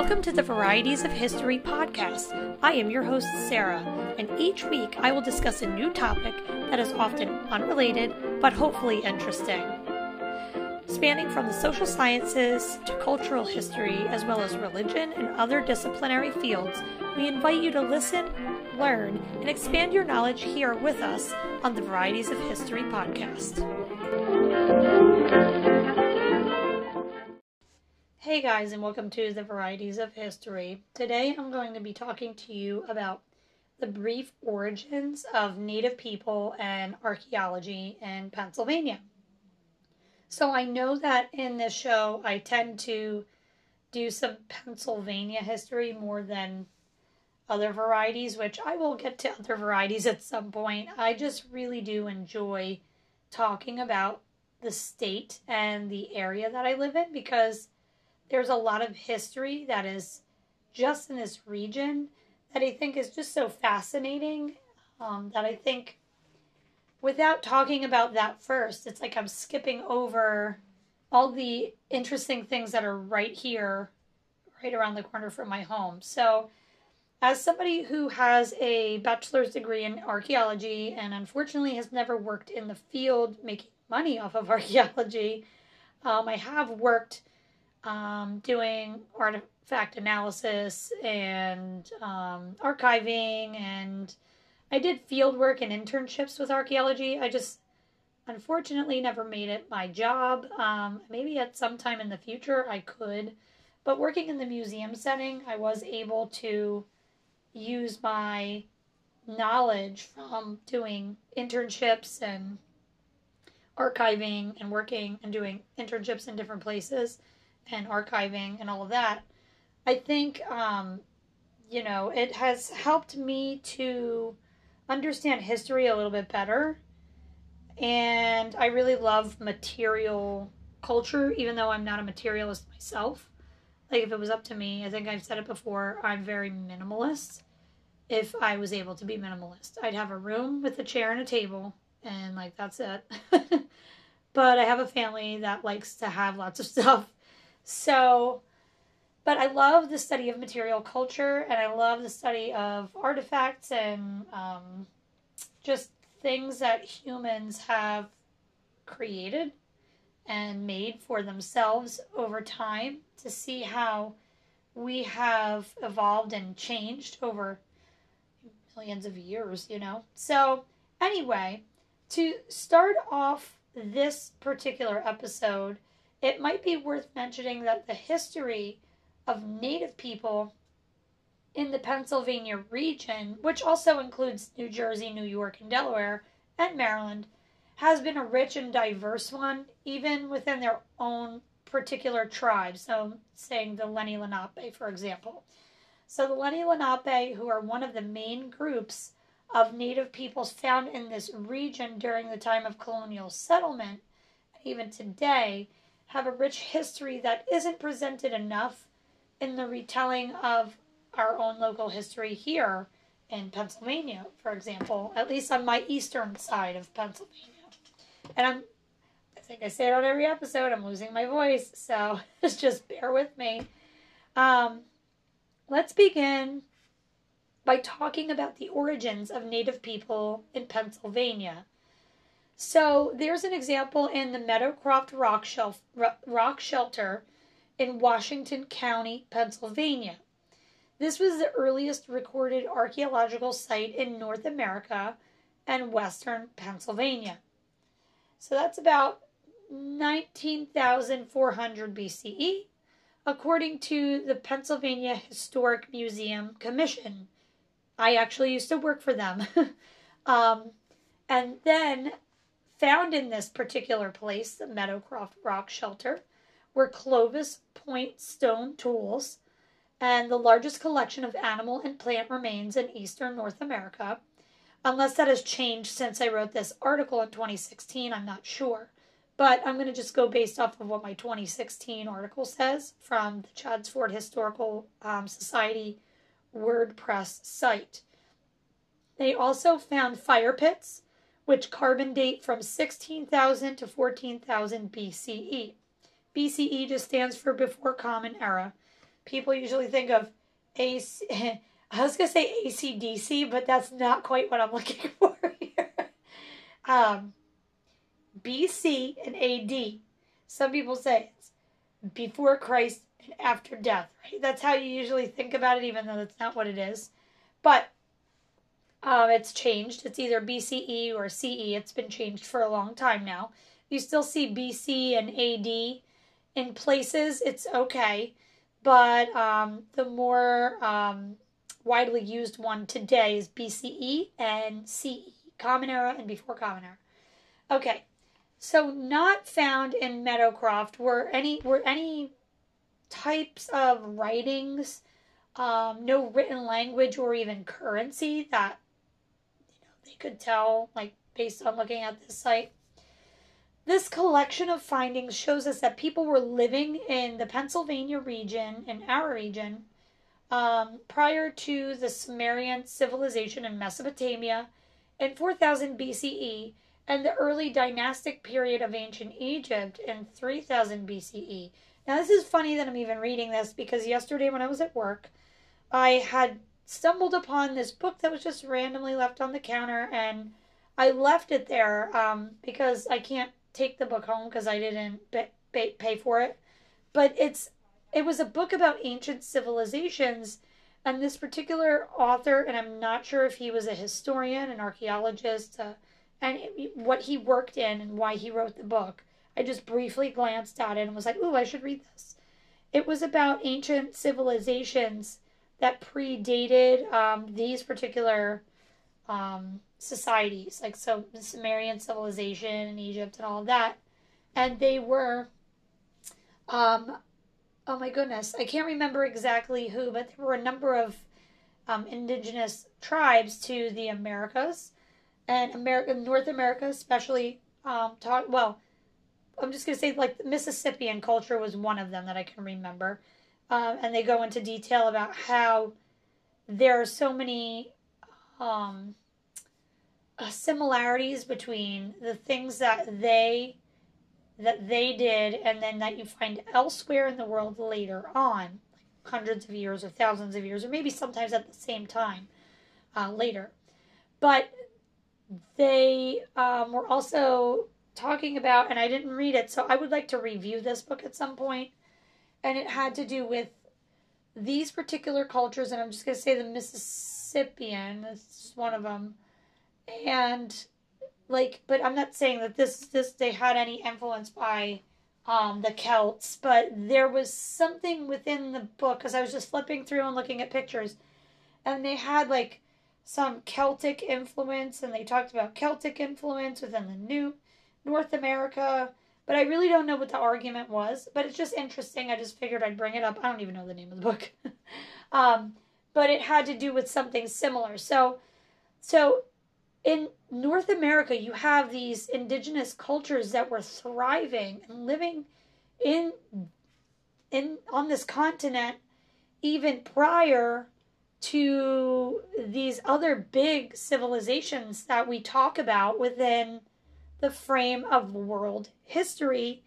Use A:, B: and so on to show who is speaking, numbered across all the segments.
A: Welcome to the Varieties of History podcast. I am your host, Sarah, and each week I will discuss a new topic that is often unrelated but hopefully interesting. Spanning from the social sciences to cultural history, as well as religion and other disciplinary fields, we invite you to listen, learn, and expand your knowledge here with us on the Varieties of History podcast. Hey guys, and welcome to the Varieties of History. Today I'm going to be talking to you about the brief origins of Native people and archaeology in Pennsylvania. So I know that in this show I tend to do some Pennsylvania history more than other varieties, which I will get to other varieties at some point. I just really do enjoy talking about the state and the area that I live in because there's a lot of history that is just in this region that I think is just so fascinating um, that I think without talking about that first, it's like I'm skipping over all the interesting things that are right here, right around the corner from my home. So, as somebody who has a bachelor's degree in archaeology and unfortunately has never worked in the field making money off of archaeology, um, I have worked um, doing artifact analysis and um, archiving, and I did field work and internships with archaeology. I just unfortunately never made it my job. Um, maybe at some time in the future I could, but working in the museum setting, I was able to use my knowledge from doing internships and archiving and working and doing internships in different places and archiving and all of that, I think, um, you know, it has helped me to understand history a little bit better. And I really love material culture, even though I'm not a materialist myself. Like, if it was up to me, I think I've said it before, I'm very minimalist. If I was able to be minimalist, I'd have a room with a chair and a table, and like, that's it. but I have a family that likes to have lots of stuff so, but I love the study of material culture and I love the study of artifacts and um, just things that humans have created and made for themselves over time to see how we have evolved and changed over millions of years, you know. So, anyway, to start off this particular episode, it might be worth mentioning that the history of Native people in the Pennsylvania region, which also includes New Jersey, New York, and Delaware, and Maryland, has been a rich and diverse one, even within their own particular tribes. So, saying the Lenni Lenape, for example. So, the Lenni Lenape, who are one of the main groups of Native peoples found in this region during the time of colonial settlement, even today, have a rich history that isn't presented enough in the retelling of our own local history here in Pennsylvania, for example, at least on my eastern side of Pennsylvania. And I'm, I think I say it on every episode, I'm losing my voice, so just bear with me. Um, let's begin by talking about the origins of Native people in Pennsylvania. So there's an example in the Meadowcroft Rock, Shelf, Rock Shelter in Washington County, Pennsylvania. This was the earliest recorded archaeological site in North America and western Pennsylvania. So that's about 19,400 BCE, according to the Pennsylvania Historic Museum Commission. I actually used to work for them. um, and then Found in this particular place, the Meadowcroft Rock Shelter, were Clovis Point stone tools and the largest collection of animal and plant remains in eastern North America. Unless that has changed since I wrote this article in 2016, I'm not sure. But I'm going to just go based off of what my 2016 article says from the Chadds Ford Historical um, Society WordPress site. They also found fire pits which carbon date from 16,000 to 14,000 BCE. BCE just stands for before Common Era. people usually think of AC. I was gonna say ACDC, but that's not quite what I'm looking for here. Um, BC and AD. Some people say it's before Christ and after death, right? That's how you usually think about it, even though that's not what it is. But um, it's changed. It's either BCE or CE. It's been changed for a long time now. You still see BC and AD in places. It's okay, but um, the more um, widely used one today is BCE and CE, Common Era and before Common Era. Okay, so not found in Meadowcroft were any were any types of writings, um, no written language or even currency that they could tell like based on looking at this site. This collection of findings shows us that people were living in the Pennsylvania region, in our region, um, prior to the Sumerian civilization in Mesopotamia in 4000 BCE and the early dynastic period of ancient Egypt in 3000 BCE. Now, this is funny that I'm even reading this because yesterday when I was at work, I had stumbled upon this book that was just randomly left on the counter and I left it there um, because I can't take the book home because I didn't pay for it. But it's it was a book about ancient civilizations and this particular author and I'm not sure if he was a historian, an archaeologist, uh, and it, what he worked in and why he wrote the book. I just briefly glanced at it and was like, "Ooh, I should read this." It was about ancient civilizations that predated um, these particular um, societies, like so the Sumerian civilization and Egypt and all of that, and they were, um, oh my goodness, I can't remember exactly who, but there were a number of um, indigenous tribes to the Americas, and America, North America, especially. Um, talk well. I'm just gonna say like the Mississippian culture was one of them that I can remember, um, and they go into detail about how there are so many um, uh, similarities between the things that they that they did and then that you find elsewhere in the world later on hundreds of years or thousands of years or maybe sometimes at the same time uh, later. But they um, were also talking about and i didn't read it so i would like to review this book at some point and it had to do with these particular cultures and i'm just going to say the mississippian is one of them and like but i'm not saying that this this they had any influence by um the celts but there was something within the book because i was just flipping through and looking at pictures and they had like some celtic influence and they talked about celtic influence within the new north america but i really don't know what the argument was but it's just interesting. I just figured i'd bring it up. I don't even know the name of the book. Um but it had to do with something similar. So so in North America, you have these indigenous cultures that were thriving and living in in on this continent even prior to these other big civilizations that we talk about within the frame of world history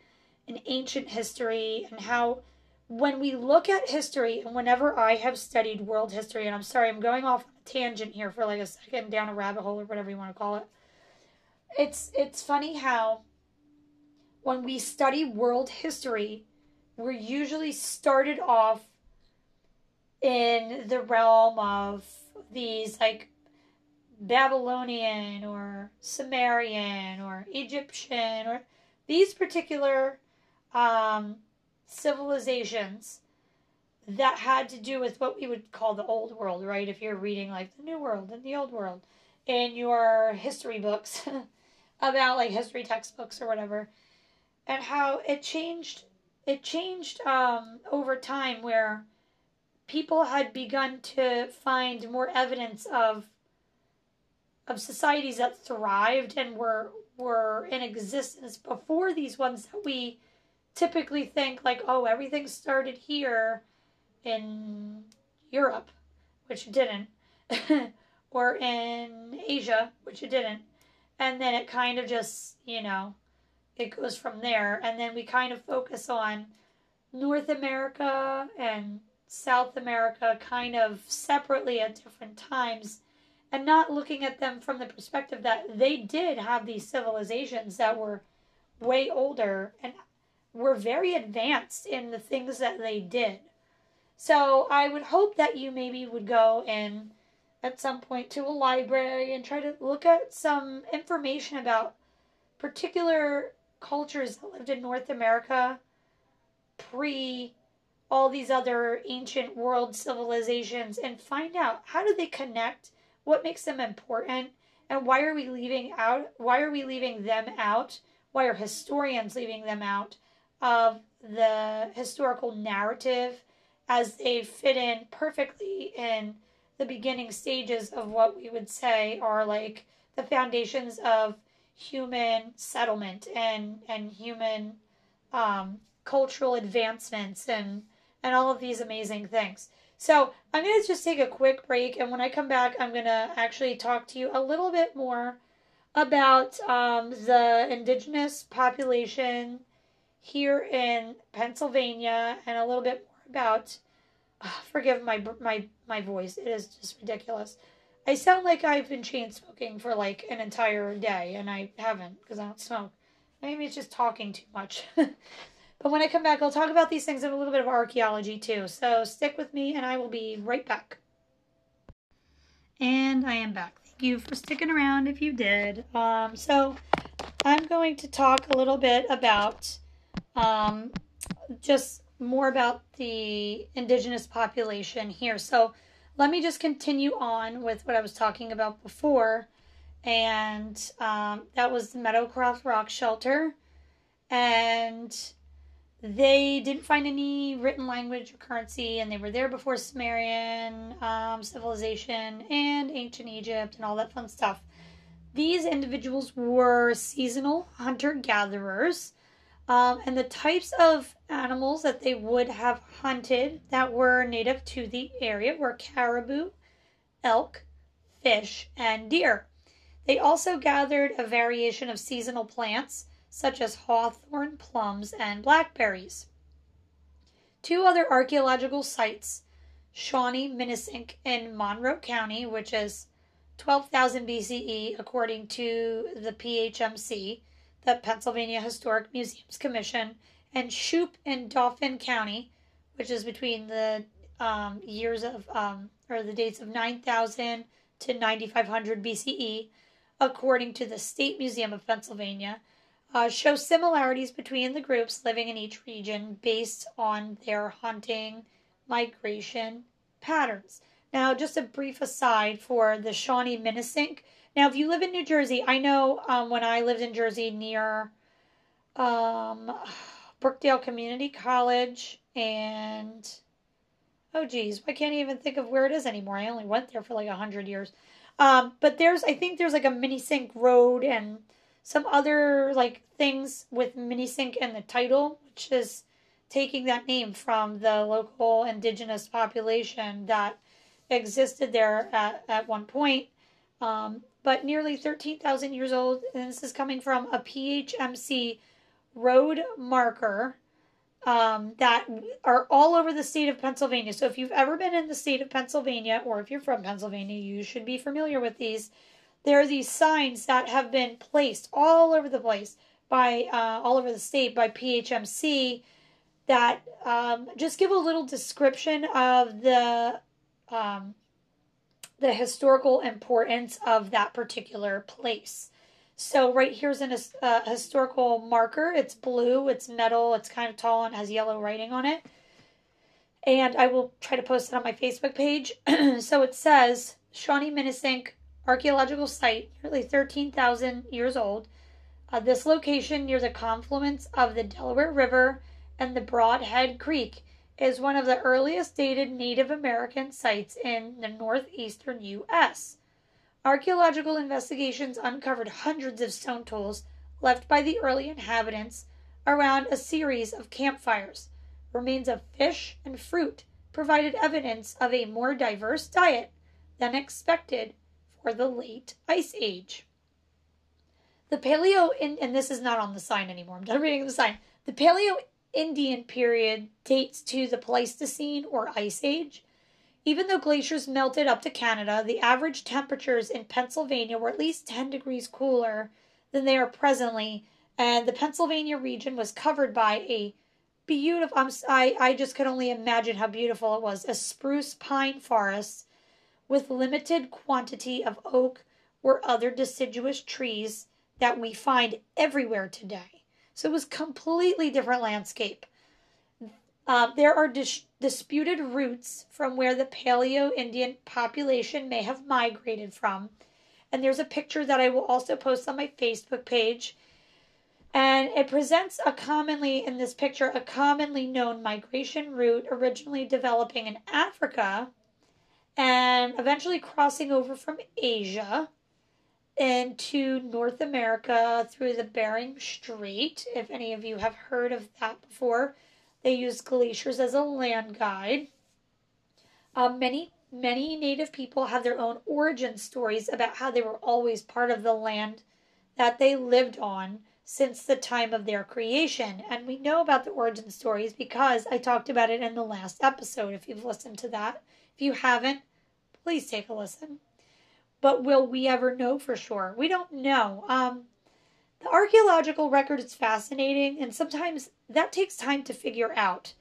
A: and ancient history and how when we look at history and whenever I have studied world history and I'm sorry I'm going off a tangent here for like a second down a rabbit hole or whatever you want to call it. It's it's funny how when we study world history, we're usually started off in the realm of these like Babylonian or Sumerian or Egyptian or these particular um, civilizations that had to do with what we would call the old world, right? If you're reading like the new world and the old world in your history books about like history textbooks or whatever, and how it changed. It changed um, over time where people had begun to find more evidence of of societies that thrived and were were in existence before these ones that we typically think like oh everything started here in Europe, which it didn't, or in Asia, which it didn't. And then it kind of just, you know, it goes from there. And then we kind of focus on North America and South America kind of separately at different times and not looking at them from the perspective that they did have these civilizations that were way older and were very advanced in the things that they did. So I would hope that you maybe would go in at some point to a library and try to look at some information about particular cultures that lived in North America pre all these other ancient world civilizations and find out how do they connect, what makes them important, and why are we leaving out why are we leaving them out? Why are historians leaving them out of the historical narrative as they fit in perfectly in the beginning stages of what we would say are like the foundations of human settlement and and human um, cultural advancements and and all of these amazing things. So I'm going to just take a quick break, and when I come back, I'm going to actually talk to you a little bit more about um, the indigenous population here in Pennsylvania, and a little bit more about. Oh, forgive my my my voice; it is just ridiculous. I sound like I've been chain smoking for like an entire day, and I haven't because I don't smoke. Maybe it's just talking too much. but when I come back, I'll talk about these things and a little bit of archaeology too. So stick with me, and I will be right back. And I am back. Thank you for sticking around if you did. Um, so I'm going to talk a little bit about um, just more about the indigenous population here. So let me just continue on with what I was talking about before. And um, that was Meadowcroft Rock Shelter. And they didn't find any written language or currency, and they were there before Sumerian um, civilization and ancient Egypt and all that fun stuff. These individuals were seasonal hunter gatherers um, and the types of animals that they would have hunted that were native to the area were caribou, elk, fish, and deer. They also gathered a variation of seasonal plants such as hawthorn, plums, and blackberries. Two other archaeological sites, Shawnee Minisink in Monroe County, which is 12,000 BCE according to the PHMC, the Pennsylvania Historic Museums Commission, and Shoop in Dauphin County, which is between the um, years of, um, or the dates of 9000 to 9500 BCE, according to the State Museum of Pennsylvania, uh, show similarities between the groups living in each region based on their hunting migration patterns. Now, just a brief aside for the Shawnee Minisink, now, if you live in New Jersey, I know um, when I lived in Jersey near um, Brookdale Community College and oh geez, I can't even think of where it is anymore. I only went there for like a hundred years. Um, but there's, I think there's like a Minisink road and some other like things with Minisink and the title, which is taking that name from the local indigenous population that existed there at, at one point. Um, but nearly 13,000 years old. And this is coming from a PHMC road marker um, that are all over the state of Pennsylvania. So if you've ever been in the state of Pennsylvania, or if you're from Pennsylvania, you should be familiar with these. There are these signs that have been placed all over the place by uh, all over the state by PHMC that um, just give a little description of the um, the historical importance of that particular place. So right here's a uh, historical marker. It's blue, it's metal, it's kind of tall and has yellow writing on it. And I will try to post it on my Facebook page. so it says Shawnee Minisink archaeological site, nearly 13,000 years old. Uh, this location near the confluence of the Delaware River and the Brodhead Creek is one of the earliest dated Native American sites in the northeastern U.S. Archaeological investigations uncovered hundreds of stone tools left by the early inhabitants around a series of campfires. Remains of fish and fruit provided evidence of a more diverse diet than expected for the late Ice Age. The Paleo, and this is not on the sign anymore, I'm done reading the sign. The Paleo Indian period dates to the Pleistocene or Ice Age. Even though glaciers melted up to Canada, the average temperatures in Pennsylvania were at least 10 degrees cooler than they are presently, and the Pennsylvania region was covered by a beautiful I'm, I, I just could only imagine how beautiful it was a spruce pine forest with limited quantity of oak or other deciduous trees that we find everywhere today. So it was completely different landscape. Um, there are dis- disputed routes from where the paleo indian population may have migrated from. And there's a picture that i will also post on my facebook page. And it presents a commonly, in this picture, a commonly known migration route originally developing in Africa and eventually crossing over from Asia into North America through the Bering Strait. If any of you have heard of that before, they use glaciers as a land guide. Uh, many many native people have their own origin stories about how they were always part of the land that they lived on since the time of their creation. And we know about the origin stories because I talked about it in the last episode. If you've listened to that, if you haven't, please take a listen. But will we ever know for sure? We don't know. Um, the archaeological record is fascinating, and sometimes that takes time to figure out.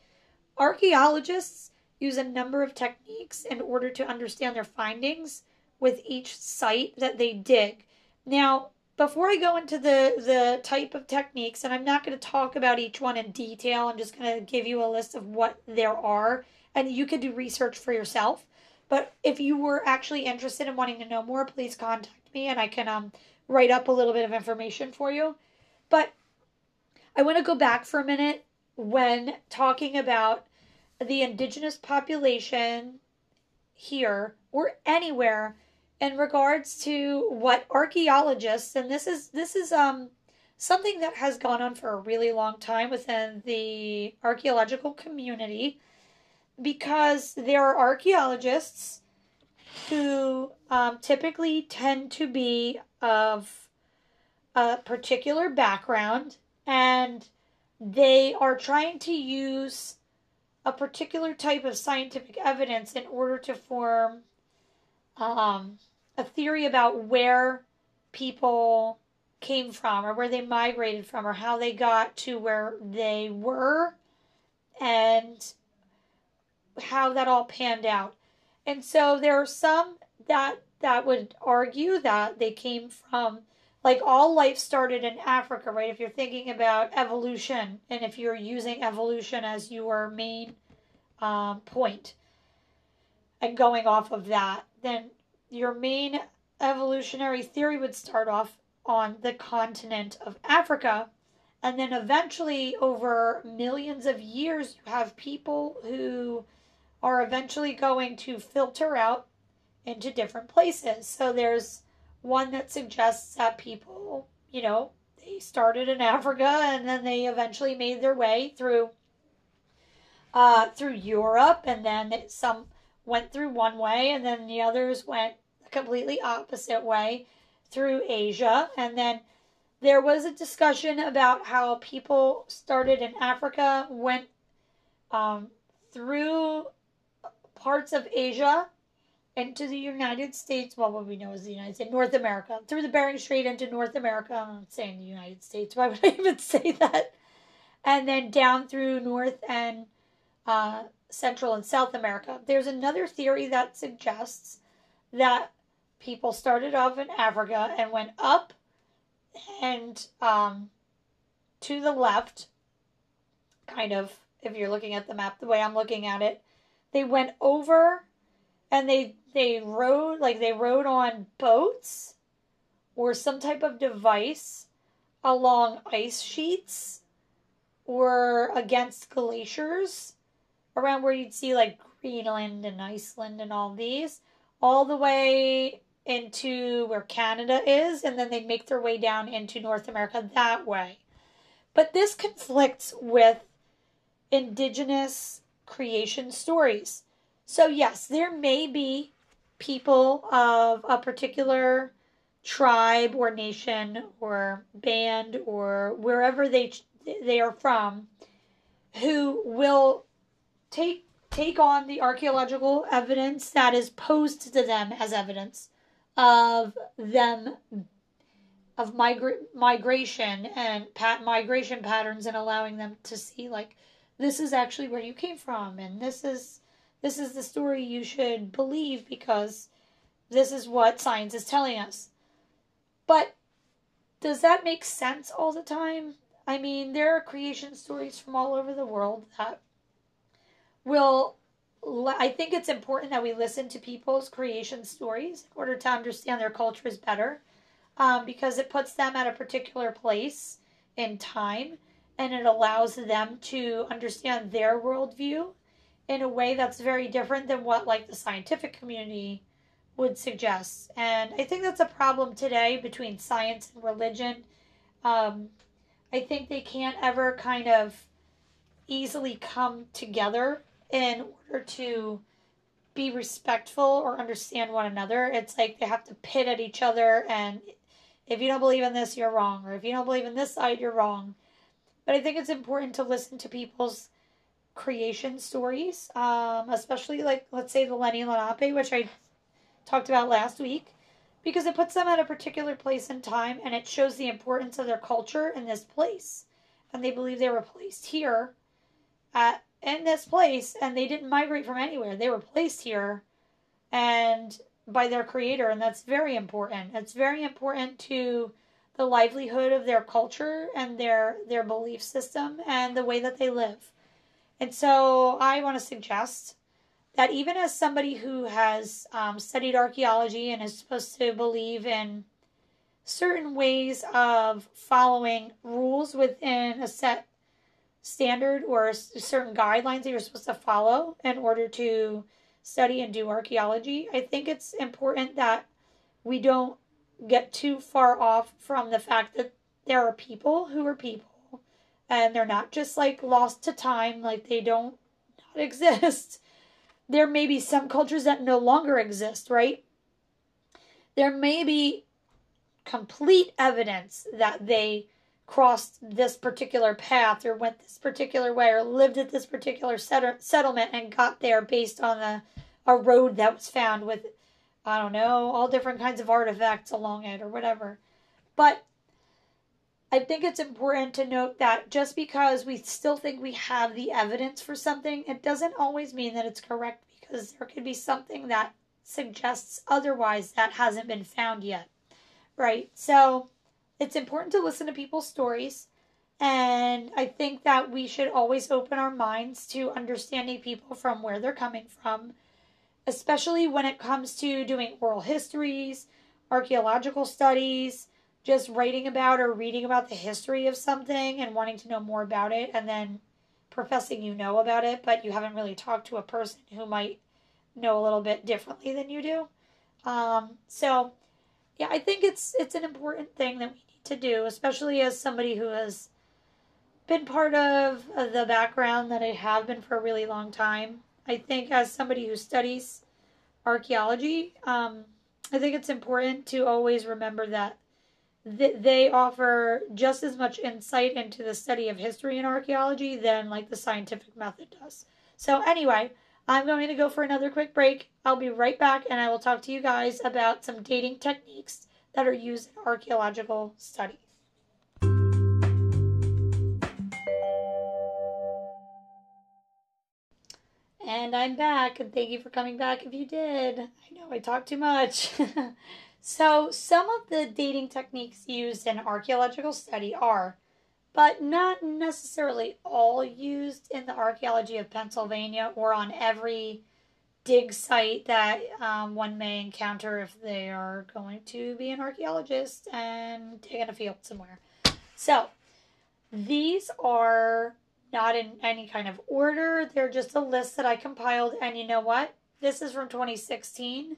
A: Archaeologists use a number of techniques in order to understand their findings with each site that they dig. Now, before I go into the the type of techniques, and I'm not going to talk about each one in detail. I'm just going to give you a list of what there are, and you could do research for yourself. But if you were actually interested in wanting to know more, please contact me, and I can um write up a little bit of information for you. But I want to go back for a minute when talking about the indigenous population here or anywhere in regards to what archaeologists and this is this is um something that has gone on for a really long time within the archaeological community because there are archaeologists who um, typically tend to be of a particular background and they are trying to use a particular type of scientific evidence in order to form um, a theory about where people came from or where they migrated from or how they got to where they were and how that all panned out. And so there are some that that would argue that they came from like all life started in Africa, right? If you're thinking about evolution and if you're using evolution as your main um, point and going off of that, then your main evolutionary theory would start off on the continent of Africa. And then eventually, over millions of years, you have people who are eventually going to filter out into different places. So there's one that suggests that people, you know, they started in Africa and then they eventually made their way through uh, through Europe, and then some went through one way, and then the others went completely opposite way through Asia. And then there was a discussion about how people started in Africa, went um, through parts of Asia into the United States. Well, what we know is the United States, North America, through the Bering Strait into North America. I'm not saying the United States. Why would I even say that? And then down through North and uh, Central and South America. There's another theory that suggests that people started off in Africa and went up and um, to the left, kind of, if you're looking at the map the way I'm looking at it, they went over and they they rode like they rode on boats or some type of device along ice sheets or against glaciers around where you'd see like Greenland and Iceland and all these all the way into where Canada is, and then they make their way down into North America that way. But this conflicts with indigenous creation stories. So, yes, there may be people of a particular tribe or nation or band or wherever they they are from who will take take on the archaeological evidence that is posed to them as evidence of them of migra- migration and pat migration patterns and allowing them to see like this is actually where you came from and this is this is the story you should believe because this is what science is telling us. But does that make sense all the time? I mean, there are creation stories from all over the world that will. I think it's important that we listen to people's creation stories in order to understand their cultures better um, because it puts them at a particular place in time and it allows them to understand their worldview in a way that's very different than what like the scientific community would suggest. And i think that's a problem today between science and religion. Um, i think they can't ever kind of easily come together in order to be respectful or understand one another. It's like they have to pit at each other and if you don't believe in this you're wrong or if you don't believe in this side you're wrong but i think it's important to listen to people's creation stories, um, especially like let's say the Lenni Lenape, which I talked about last week, because it puts them at a particular place in time and it shows the importance of their culture in this place. And they believe they were placed here at in this place and they didn't migrate from anywhere. They were placed here and by their creator and that's very important. It's very important to the livelihood of their culture and their their belief system and the way that they live. And so I want to suggest that even as somebody who has um, studied archaeology and is supposed to believe in certain ways of following rules within a set standard or certain guidelines that you're supposed to follow in order to study and do archaeology, I think it's important that we don't get too far off from the fact that there are people who are people and they're not just like lost to time, like they don't not exist. There may be some cultures that no longer exist, right? There may be complete evidence that they crossed this particular path or went this particular way or lived at this particular set- settlement and got there based on a, a road that was found with I don't know, all different kinds of artifacts along it or whatever. But I think it's important to note that just because we still think we have the evidence for something, it doesn't always mean that it's correct because there could be something that suggests otherwise that hasn't been found yet. Right? So it's important to listen to people's stories. And I think that we should always open our minds to understanding people from where they're coming from, especially when it comes to doing oral histories, archaeological studies, just writing about or reading about the history of something and wanting to know more about it and then professing you know about it, but you haven't really talked to a person who might know a little bit differently than you do. Um, so, yeah, I think it's it's an important thing that we need to do, especially as somebody who has been part of the background that I have been for a really long time. I think as somebody who studies archaeology, um, I think it's important to always remember that they offer just as much insight into the study of history and archaeology than like the scientific method does. So anyway, I'm going to go for another quick break. I'll be right back and I will talk to you guys about some dating techniques that are used in archaeological studies. And I'm back, and thank you for coming back if you did. I know I talked too much. So, some of the dating techniques used in archaeological study are, but not necessarily all used in the archaeology of Pennsylvania or on every dig site that um, one may encounter if they are going to be an archaeologist and dig in a field somewhere. So, these are not in any kind of order. They're just a list that I compiled. And you know what? This is from 2016.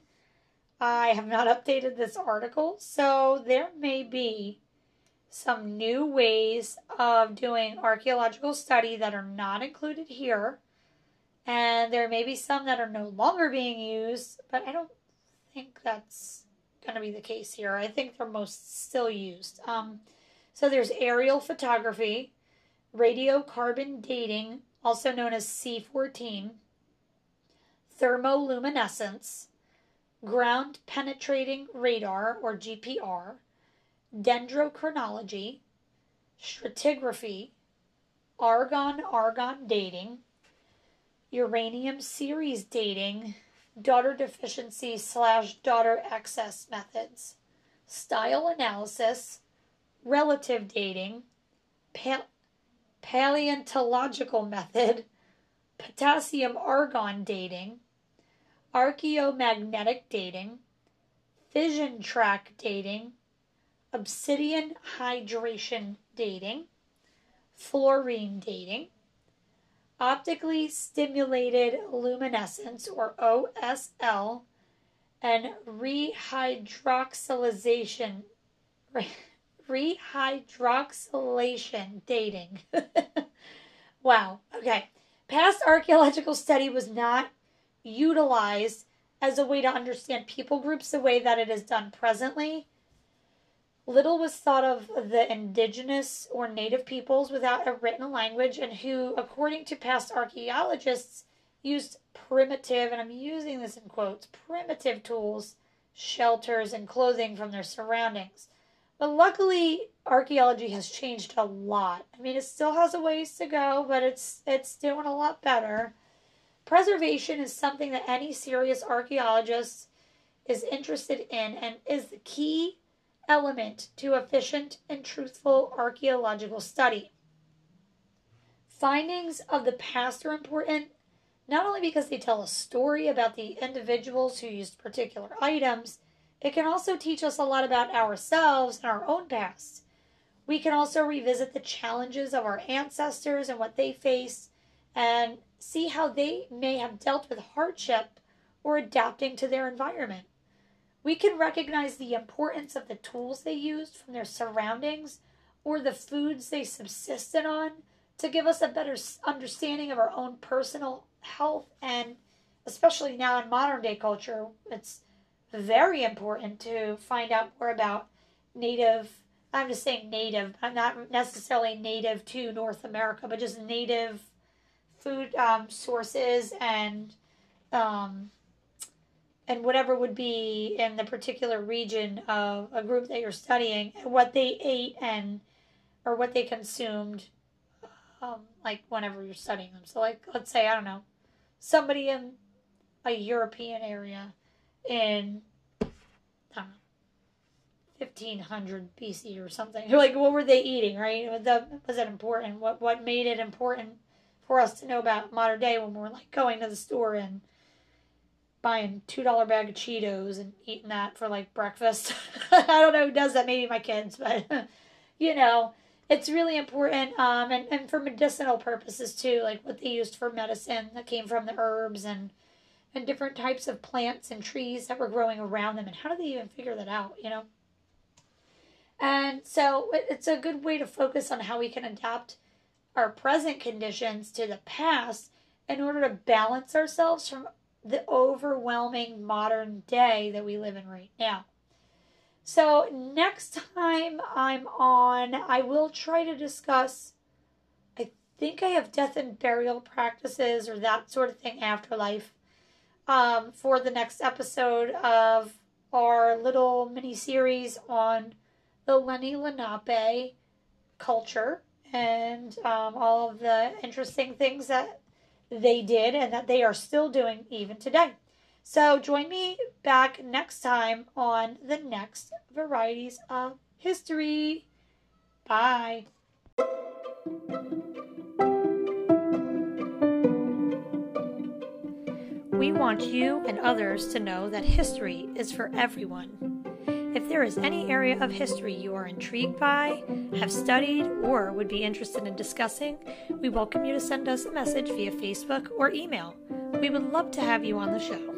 A: I have not updated this article, so there may be some new ways of doing archaeological study that are not included here. And there may be some that are no longer being used, but I don't think that's going to be the case here. I think they're most still used. Um, so there's aerial photography, radiocarbon dating, also known as C14, thermoluminescence, ground penetrating radar or GPR, dendrochronology, stratigraphy, argon argon dating, uranium series dating, daughter deficiency slash daughter excess methods, style analysis, relative dating, pa- paleontological method, potassium argon dating, archaeomagnetic dating, fission track dating, obsidian hydration dating, fluorine dating, optically stimulated luminescence or OSL, and rehydroxylation rehydroxylation dating. wow. Okay. Past archaeological study was not utilized as a way to understand people groups the way that it is done presently. Little was thought of the indigenous or native peoples without a written language and who, according to past archaeologists, used primitive, and I'm using this in quotes, primitive tools, shelters, and clothing from their surroundings. But luckily, archaeology has changed a lot. I mean, it still has a ways to go, but it's it's doing a lot better. Preservation is something that any serious archaeologist is interested in and is the key element to efficient and truthful archaeological study. Findings of the past are important not only because they tell a story about the individuals who used particular items, it can also teach us a lot about ourselves and our own past. We can also revisit the challenges of our ancestors and what they faced and see how they may have dealt with hardship or adapting to their environment. We can recognize the importance of the tools they used from their surroundings or the foods they subsisted on to give us a better understanding of our own personal health and especially now in modern day culture it's very important to find out more about native i'm just saying native i'm not necessarily native to north america but just native food um, sources and um, and whatever would be in the particular region of a group that you're studying and what they ate and or what they consumed um, like whenever you're studying them. So like let's say i don't know somebody in a european area in know, 1500 BC or something. Like, what were they eating, right? Was that, was that important? What what made it important for us to know about modern day when we're like going to the store and buying two dollar bag of Cheetos and eating that for like breakfast? I don't know who does that. Maybe my kids, but you know, it's really important. Um, and and for medicinal purposes too, like what they used for medicine that came from the herbs and and different types of plants and trees that were growing around them and how do they even figure that out you know and so it's a good way to focus on how we can adapt our present conditions to the past in order to balance ourselves from the overwhelming modern day that we live in right now. So, next time I'm on, I will try to discuss. I think I have death and burial practices or that sort of thing, afterlife um, for the next episode of our little mini series on the Lenni Lenape culture and um, all of the interesting things that they did and that they are still doing even today. So join me back next time on the next Varieties of History. Bye. We want you and others to know that history is for everyone. If there is any area of history you are intrigued by, have studied, or would be interested in discussing, we welcome you to send us a message via Facebook or email. We would love to have you on the show.